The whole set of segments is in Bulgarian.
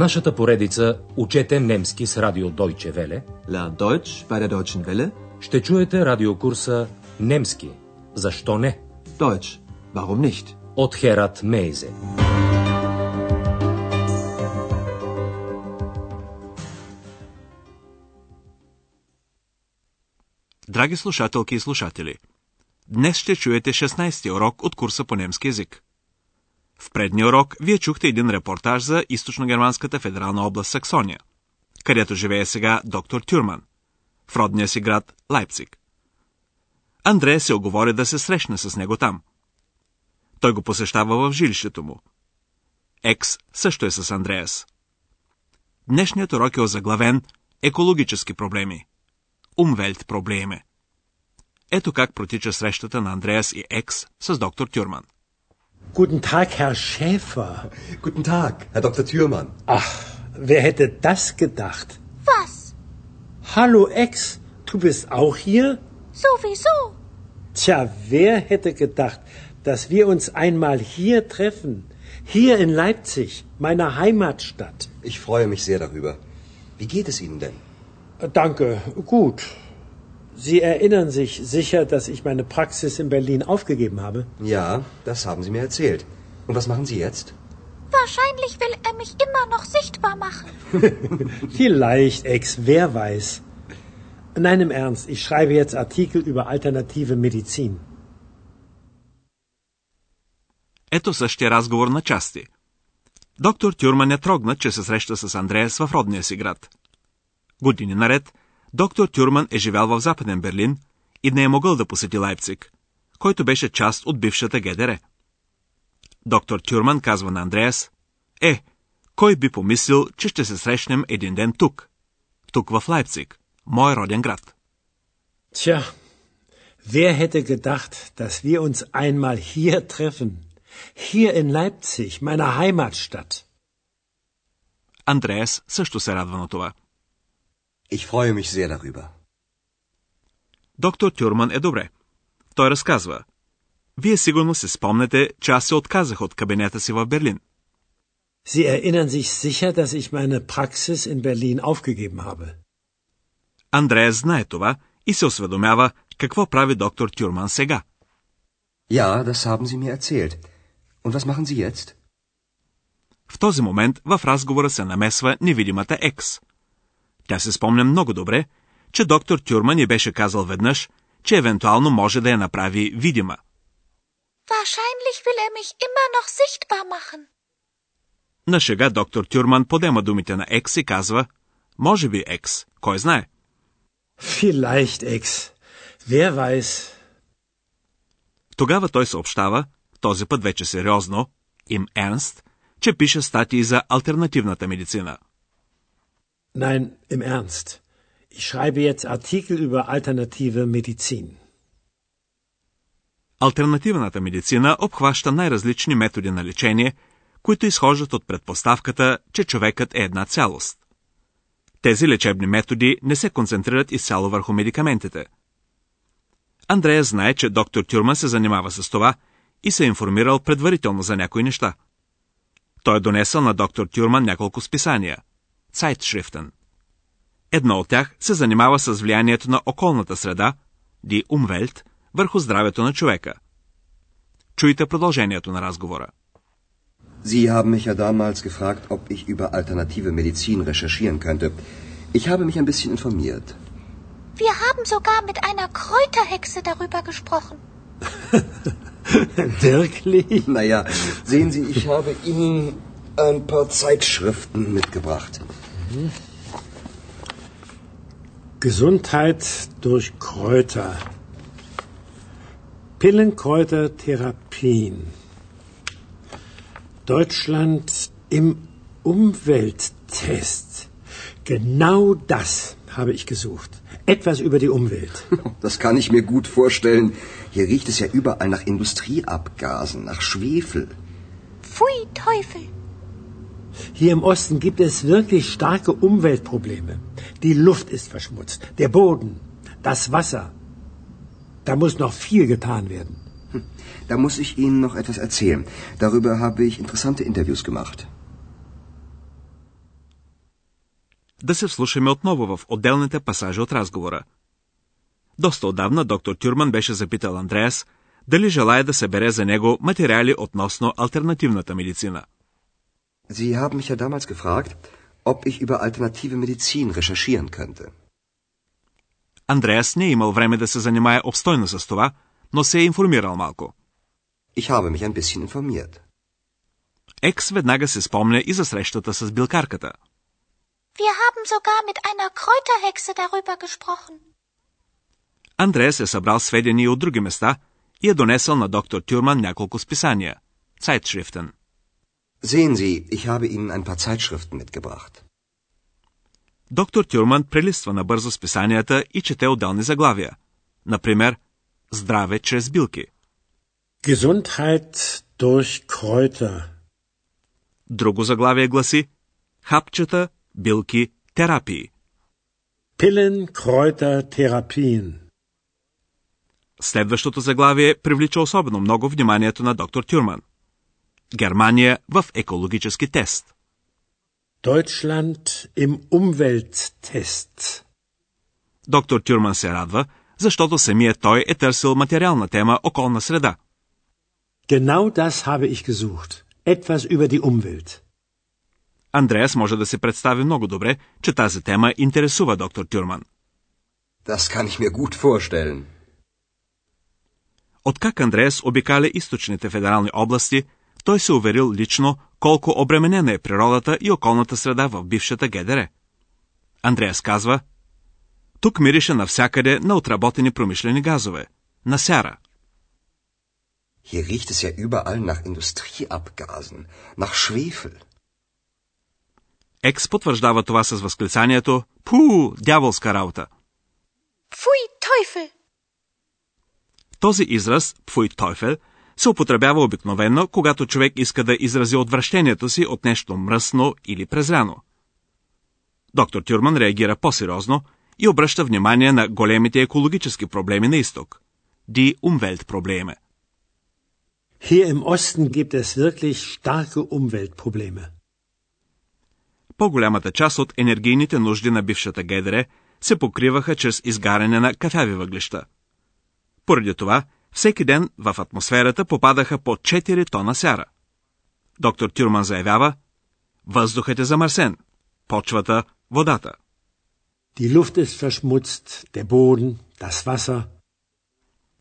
нашата поредица Учете немски с радио Deutsche Welle Lern Deutsch bei der Deutschen Welle. ще чуете радиокурса Немски. Защо не? Deutsch. Warum nicht? От Херат Мейзе. Драги слушателки и слушатели, днес ще чуете 16-ти урок от курса по немски язик. В предния урок вие чухте един репортаж за източно-германската федерална област Саксония, където живее сега доктор Тюрман, в родния си град Лайпциг. Андрея се оговори да се срещне с него там. Той го посещава в жилището му. Екс също е с Андреас. Днешният урок е озаглавен Екологически проблеми. Умвелт проблеме. Ето как протича срещата на Андреас и Екс с доктор Тюрман. Guten Tag, Herr Schäfer. Guten Tag, Herr Dr. Thürmann. Ach, wer hätte das gedacht? Was? Hallo Ex, du bist auch hier? Sowieso. Tja, wer hätte gedacht, dass wir uns einmal hier treffen? Hier in Leipzig, meiner Heimatstadt. Ich freue mich sehr darüber. Wie geht es Ihnen denn? Äh, Danke, gut. Sie erinnern sich sicher, dass ich meine Praxis in Berlin aufgegeben habe? Ja, das haben Sie mir erzählt. Und was machen Sie jetzt? Wahrscheinlich will er mich immer noch sichtbar machen. Vielleicht, Ex, wer weiß. Nein, im Ernst, ich schreibe jetzt Artikel über alternative Medizin. Ето същия разговор на части. Доктор Тюрман е трогнат, че се среща с Андреас в родния си град. Години наред, доктор Тюрман е живял в Западен Берлин и не е могъл да посети Лайпциг, който беше част от бившата ГДР. Доктор Тюрман казва на Андреас, е, кой би помислил, че ще се срещнем един ден тук? Тук в Лайпциг, мой роден град. Tja, wer hätte gedacht, dass wir uns einmal hier treffen? Hier in Leipzig, meiner Heimatstadt. Андреас също се радва на това. Ich freue mich sehr darüber. Доктор Тюрман е добре. Той разказва. Вие сигурно се спомнете, че аз се отказах от кабинета си в Берлин. Sie erinnern sich sicher, dass ich meine Praxis in Berlin aufgegeben habe. Андреас знае това и се осведомява какво прави доктор Тюрман сега. Ja, das haben Sie mir erzählt. Und was machen Sie jetzt? В този момент в разговора се намесва невидимата Екс. Тя се спомня много добре, че доктор Тюрман ни беше казал веднъж, че евентуално може да я направи видима. Wahrscheinlich will er mich immer noch sichtbar machen. На шега доктор Тюрман подема думите на Екс и казва, може би Екс, кой знае. Vielleicht, Ex. Wer weiß. Тогава той съобщава, този път вече сериозно, им Ернст, че пише статии за альтернативната медицина. Nein, im Ernst. Ich schreibe jetzt Artikel über alternative Medizin. Альтернативната медицина обхваща най-различни методи на лечение, които изхождат от предпоставката, че човекът е една цялост. Тези лечебни методи не се концентрират изцяло върху медикаментите. Андрея знае, че доктор Тюрман се занимава с това и се е информирал предварително за някои неща. Той е донесъл на доктор Тюрман няколко списания – Zeitschriften. Едно от тях се занимава с влиянието на околната среда, die Umwelt, върху здравето на човека. Чуйте продължението на разговора. Sie haben mich ja damals gefragt, ob ich über alternative Medizin recherchieren könnte. Ich habe mich ein bisschen informiert. Wir haben sogar mit einer Kräuterhexe darüber gesprochen. Wirklich? Naja, sehen Sie, ich habe Ihnen ein paar Zeitschriften mitgebracht. Gesundheit durch Kräuter. Pillenkräutertherapien. Deutschland im Umwelttest. Genau das habe ich gesucht. Etwas über die Umwelt. Das kann ich mir gut vorstellen. Hier riecht es ja überall nach Industrieabgasen, nach Schwefel. Pfui Teufel. Hier im Osten gibt es wirklich starke Umweltprobleme. Die Luft ist verschmutzt, der Boden, das Wasser. Da muss noch viel getan werden. Da muss ich Ihnen noch etwas erzählen. Darüber habe ich interessante Interviews gemacht. да се вслушаме отново в отделните пасажи от разговора. Доста отдавна доктор Тюрман беше запитал Андреас дали желая да събере за него материали относно альтернативната медицина. Sie haben mich ja damals gefragt, ob ich über alternative Medizin recherchieren könnte. Андреас не е имал време да се занимае обстойно с това, но се е информирал малко. Ich habe mich ein bisschen informiert. Екс веднага се спомня и за срещата с билкарката. Wir haben sogar mit einer Kräuterhexe darüber gesprochen. Андреас е събрал сведения от други места и е донесъл на доктор Тюрман няколко списания. Zeitschriften. Sehen Sie, ich habe Ihnen ein paar Zeitschriften mitgebracht. Доктор Тюрман прелиства набързо списанията и чете отделни заглавия. Например, Здраве чрез билки. Gesundheit durch Kräuter. Друго заглавие гласи Хапчета, билки, терапии. Pillen, Kräuter, Therapien. Следващото заглавие привлича особено много вниманието на доктор Тюрман. Германия в екологически тест. Deutschland im Umwelttest. Доктор Тюрман се радва, защото самият той е търсил материална тема околна среда. Genau das habe ich gesucht. Etwas über die Umwelt. Андреас може да се представи много добре, че тази тема интересува доктор Тюрман. Das kann ich mir gut vorstellen. Откак Андреас обикаля източните федерални области, той се уверил лично колко обременена е природата и околната среда в бившата ГДР. Андреас казва, тук мирише навсякъде на отработени промишлени газове, на сяра. Hier riecht es ja überall nach Industrieabgasen, nach Schwefel. Екс потвърждава това с възклицанието «Пу, дяволска работа!» Pfui, Teufel! Този израз «Пфуй Тойфел» се употребява обикновено, когато човек иска да изрази отвращението си от нещо мръсно или презряно. Доктор Тюрман реагира по-сериозно и обръща внимание на големите екологически проблеми на изток – ди Umweltprobleme. Hier im Osten gibt es wirklich starke Umweltprobleme. По-голямата част от енергийните нужди на бившата ГДР се покриваха чрез изгаряне на кафяви въглища. Поради това, всеки ден в атмосферата попадаха по 4 тона сяра. Доктор Тюрман заявява, въздухът е замърсен, почвата, водата. Die Luft ist verschmutzt, der Boden, das Wasser.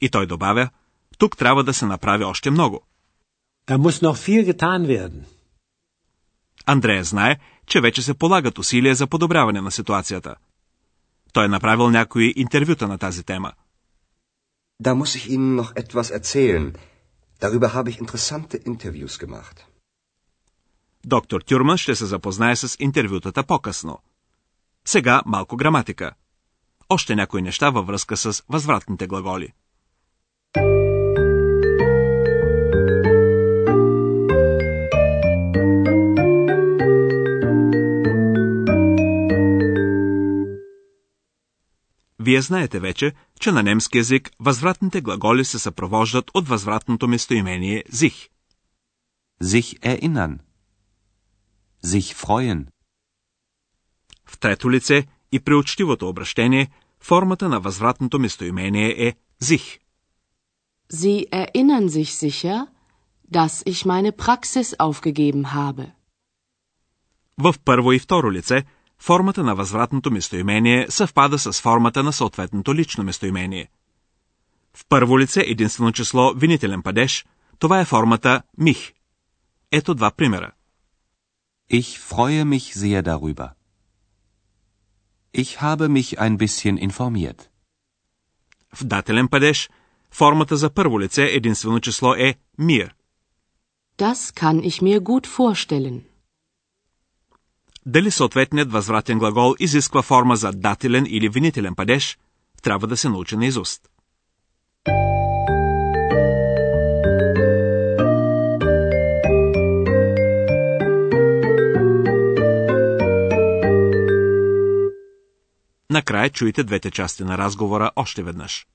И той добавя, тук трябва да се направи още много. Da muss noch viel getan werden. Андрея знае, че вече се полагат усилия за подобряване на ситуацията. Той е направил някои интервюта на тази тема. Da muss ich Ihnen noch etwas erzählen. Darüber habe ich interessante Interviews gemacht. Доктор Тюрман ще се запознае с интервютата по-късно. Сега малко граматика. Още някои неща във връзка с възвратните глаголи. Вие знаете вече, че на немски язик възвратните глаголи се съпровождат от възвратното местоимение sich. Sich erinnern. Sich freuen. В трето лице и при учтивото обращение формата на възвратното местоимение е sich. Sie erinnern sich sicher, dass ich meine Praxis aufgegeben habe. В първо и второ лице формата на възвратното местоимение съвпада с формата на съответното лично местоимение. В първо лице единствено число винителен падеж, това е формата мих. Ето два примера. Ich freue mich sehr darüber. Ich habe mich ein bisschen informiert. В дателен падеж формата за първо лице единствено число е мир. Das kann ich mir gut vorstellen. Дали съответният възвратен глагол изисква форма за дателен или винителен падеж, трябва да се научи на изуст. Накрая чуете двете части на разговора още веднъж.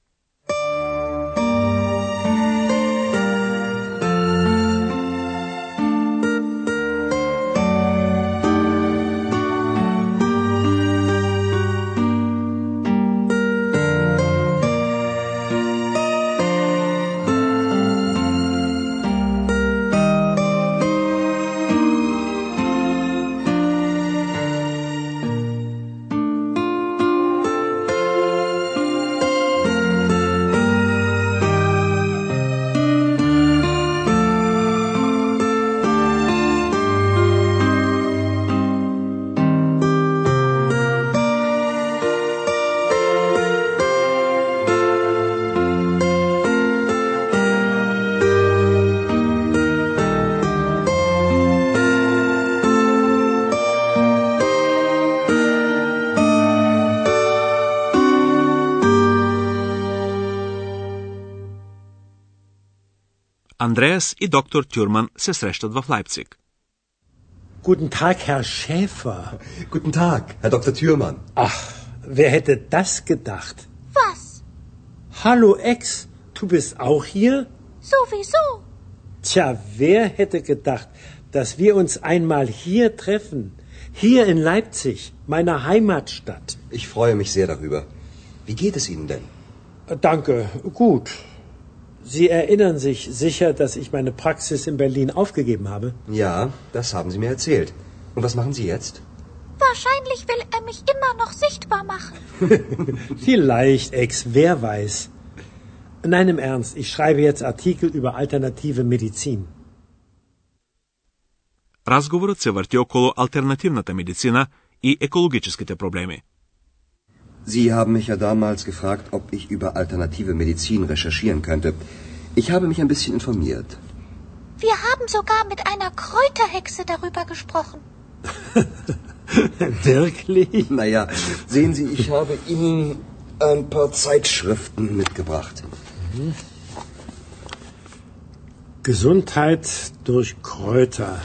Андреас и доктор Тюрман се срещат в Лайпциг. Guten Tag, Herr Schäfer. Guten Tag, Herr Dr. Thürmann. Ach, wer hätte das gedacht? Was? Hallo Ex, du bist auch hier? Sowieso. Tja, wer hätte gedacht, dass wir uns einmal hier treffen? Hier in Leipzig, meiner Heimatstadt. Ich freue mich sehr darüber. Wie geht es Ihnen denn? Danke, gut. Sie erinnern sich sicher, dass ich meine Praxis in Berlin aufgegeben habe? Ja, das haben Sie mir erzählt. Und was machen Sie jetzt? Wahrscheinlich will er mich immer noch sichtbar machen. Vielleicht, Ex, wer weiß. Nein, im Ernst, ich schreibe jetzt Artikel über alternative Medizin. Разговорът се върти около альтернативната медицина и екологическите проблеми. Sie haben mich ja damals gefragt, ob ich über alternative Medizin recherchieren könnte. Ich habe mich ein bisschen informiert. Wir haben sogar mit einer Kräuterhexe darüber gesprochen. Wirklich? Naja, sehen Sie, ich habe Ihnen ein paar Zeitschriften mitgebracht. Gesundheit durch Kräuter.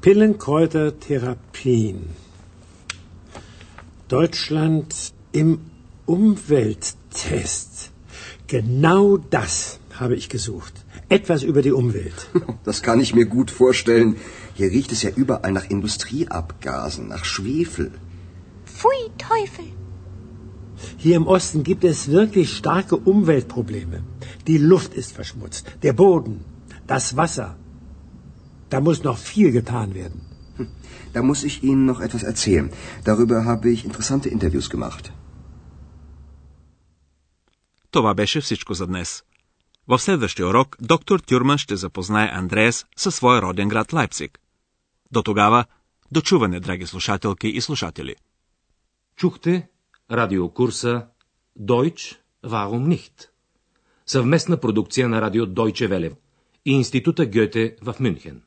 Pillenkräutertherapien. Deutschland im Umwelttest. Genau das habe ich gesucht. Etwas über die Umwelt. Das kann ich mir gut vorstellen. Hier riecht es ja überall nach Industrieabgasen, nach Schwefel. Pfui Teufel. Hier im Osten gibt es wirklich starke Umweltprobleme. Die Luft ist verschmutzt, der Boden, das Wasser. Da muss noch viel getan werden. Da muss ich Ihnen noch etwas erzählen. Darüber habe ich interessante Interviews gemacht. Това беше всичко за днес. В следващия урок доктор Тюрман ще запознае Андреас със своя роден град Лайпциг. До тогава, дочуване, драги слушателки и слушатели. Чухте радиокурса Deutsch, warum nicht? Съвместна продукция на радио Deutsche Welle и Института Гьоте в Мюнхен.